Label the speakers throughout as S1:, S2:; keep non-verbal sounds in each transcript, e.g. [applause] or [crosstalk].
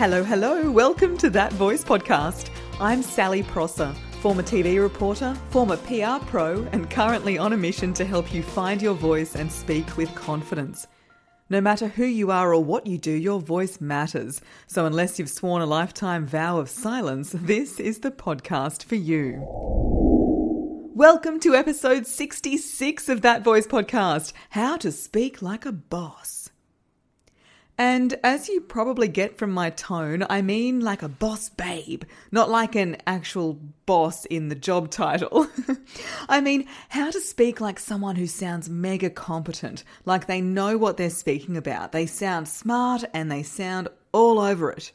S1: Hello, hello. Welcome to That Voice podcast. I'm Sally Prosser, former TV reporter, former PR pro, and currently on a mission to help you find your voice and speak with confidence. No matter who you are or what you do, your voice matters. So, unless you've sworn a lifetime vow of silence, this is the podcast for you. Welcome to episode 66 of That Voice podcast How to Speak Like a Boss. And as you probably get from my tone, I mean like a boss babe, not like an actual boss in the job title. [laughs] I mean how to speak like someone who sounds mega competent, like they know what they're speaking about. They sound smart and they sound all over it.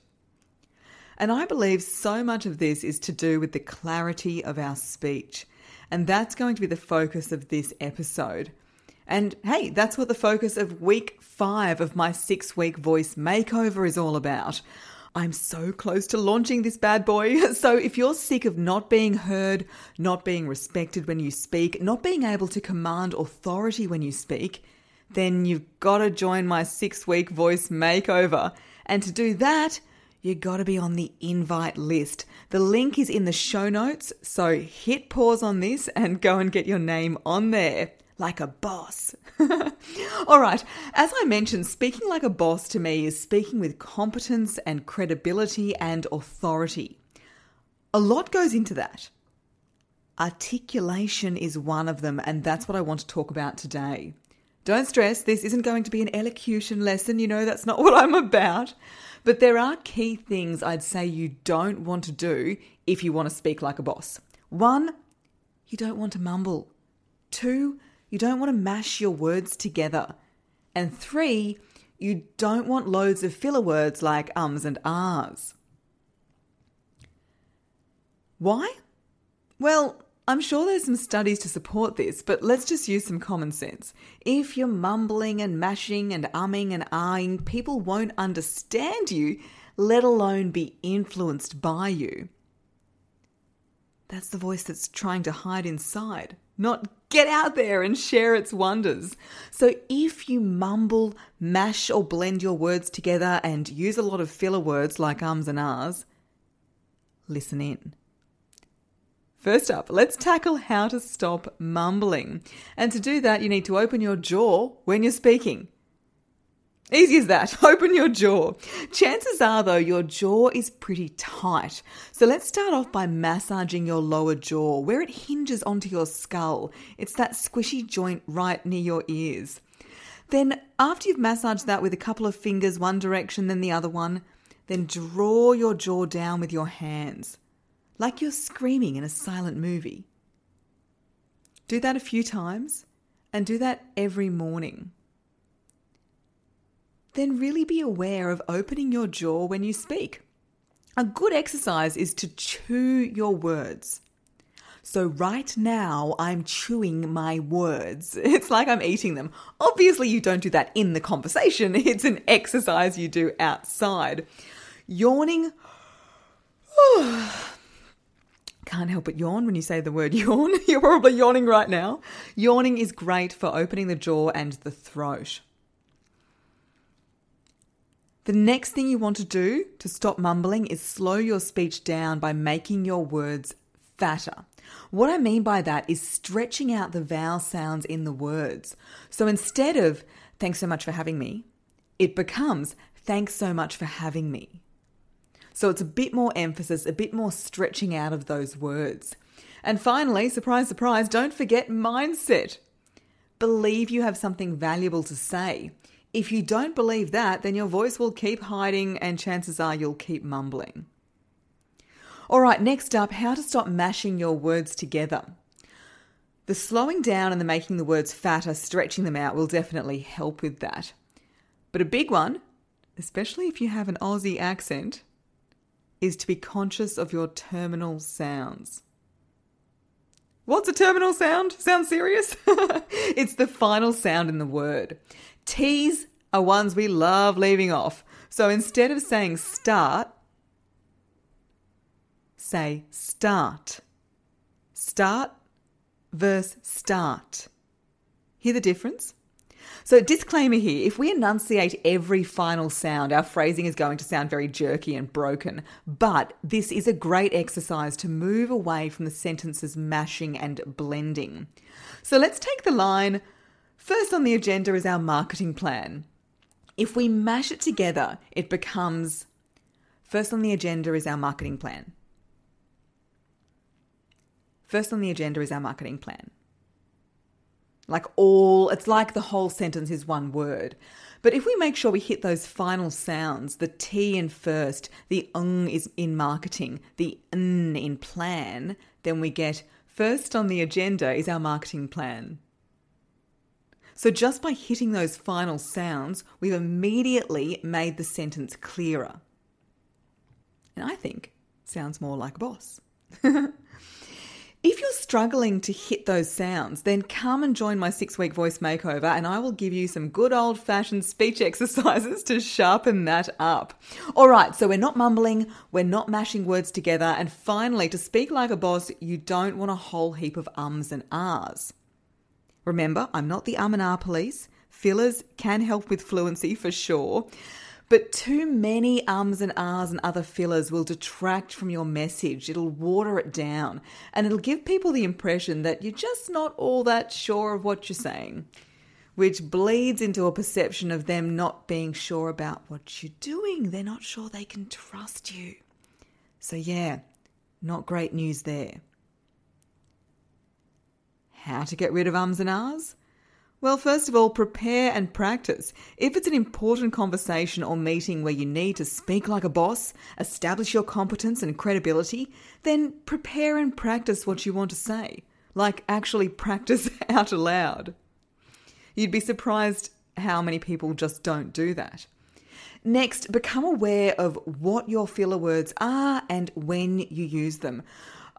S1: And I believe so much of this is to do with the clarity of our speech. And that's going to be the focus of this episode. And hey, that's what the focus of week five of my six week voice makeover is all about. I'm so close to launching this bad boy. [laughs] So, if you're sick of not being heard, not being respected when you speak, not being able to command authority when you speak, then you've got to join my six week voice makeover. And to do that, you got to be on the invite list. The link is in the show notes, so hit pause on this and go and get your name on there like a boss. [laughs] All right, as I mentioned, speaking like a boss to me is speaking with competence and credibility and authority. A lot goes into that. Articulation is one of them, and that's what I want to talk about today. Don't stress, this isn't going to be an elocution lesson, you know, that's not [laughs] what I'm about. But there are key things I'd say you don't want to do if you want to speak like a boss. One, you don't want to mumble. Two, you don't want to mash your words together. And three, you don't want loads of filler words like ums and ahs. Why? Well, I'm sure there's some studies to support this, but let's just use some common sense. If you're mumbling and mashing and umming and ahing, people won't understand you, let alone be influenced by you. That's the voice that's trying to hide inside not get out there and share its wonders. So if you mumble, mash, or blend your words together and use a lot of filler words like ums and ahs, listen in. First up, let's tackle how to stop mumbling. And to do that, you need to open your jaw when you're speaking. Easy as that. [laughs] Open your jaw. Chances are, though, your jaw is pretty tight. So let's start off by massaging your lower jaw where it hinges onto your skull. It's that squishy joint right near your ears. Then, after you've massaged that with a couple of fingers, one direction, then the other one, then draw your jaw down with your hands, like you're screaming in a silent movie. Do that a few times and do that every morning then really be aware of opening your jaw when you speak. A good exercise is to chew your words. So, right now, I'm chewing my words. [laughs] It's like I'm eating them. Obviously, you don't do that in the conversation, [laughs] it's an exercise you do outside. Yawning. [sighs] Can't help but yawn when you say the word [laughs] yawn. You're probably yawning right now. Yawning is great for opening the jaw and the throat. The next thing you want to do to stop mumbling is slow your speech down by making your words fatter. What I mean by that is stretching out the vowel sounds in the words. So instead of thanks so much for having me, it becomes thanks so much for having me. So it's a bit more emphasis, a bit more stretching out of those words. And finally, surprise, surprise, don't forget mindset. Believe you have something valuable to say. If you don't believe that, then your voice will keep hiding and chances are you'll keep mumbling. All right, next up, how to stop mashing your words together. The slowing down and the making the words fatter, stretching them out will definitely help with that. But a big one, especially if you have an Aussie accent, is to be conscious of your terminal sounds. What's a terminal sound? Sounds serious? [laughs] it's the final sound in the word. T's are ones we love leaving off. So instead of saying start, say start. Start versus start. Hear the difference? So, disclaimer here if we enunciate every final sound, our phrasing is going to sound very jerky and broken. But this is a great exercise to move away from the sentences mashing and blending. So, let's take the line first on the agenda is our marketing plan. If we mash it together, it becomes first on the agenda is our marketing plan. First on the agenda is our marketing plan. Like all, it's like the whole sentence is one word. But if we make sure we hit those final sounds, the T in first, the ng is in marketing, the n in plan, then we get first on the agenda is our marketing plan. So just by hitting those final sounds, we've immediately made the sentence clearer. And I think sounds more like a boss. [laughs] If you're struggling to hit those sounds, then come and join my six week voice makeover and I will give you some good old fashioned speech [laughs] exercises to sharpen that up. All right, so we're not mumbling, we're not mashing words together, and finally, to speak like a boss, you don't want a whole heap of ums and ahs. Remember, I'm not the um and ah police. Fillers can help with fluency for sure. But too many ums and ahs and other fillers will detract from your message. It'll water it down and it'll give people the impression that you're just not all that sure of what you're saying, which bleeds into a perception of them not being sure about what you're doing. They're not sure they can trust you. So, yeah, not great news there. How to get rid of ums and ahs? Well, first of all, prepare and practice. If it's an important conversation or meeting where you need to speak like a boss, establish your competence and credibility, then prepare and practice what you want to say. Like actually practice [laughs] out aloud. You'd be surprised how many people just don't do that. Next, become aware of what your filler words are and when you use them.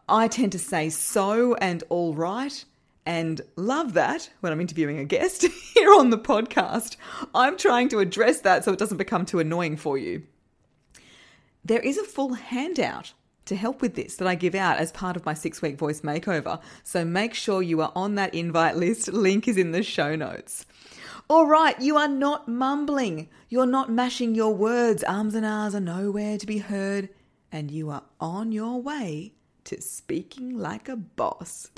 S1: I tend to say so and all right and love that when I'm interviewing a guest [laughs] here on the podcast. I'm trying to address that so it doesn't become too annoying for you. There is a full handout to help with this that I give out as part of my six week voice makeover. So make sure you are on that invite list. [laughs] Link is in the show notes. All right, you are not mumbling. You're not mashing your words. Arms and ahs are nowhere to be heard. And you are on your way to speaking like a boss.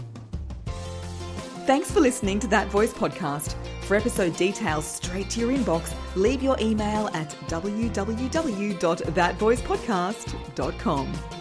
S1: Thanks for listening to That Voice podcast. For episode details straight to your inbox, leave your email at www.thatvoicepodcast.com.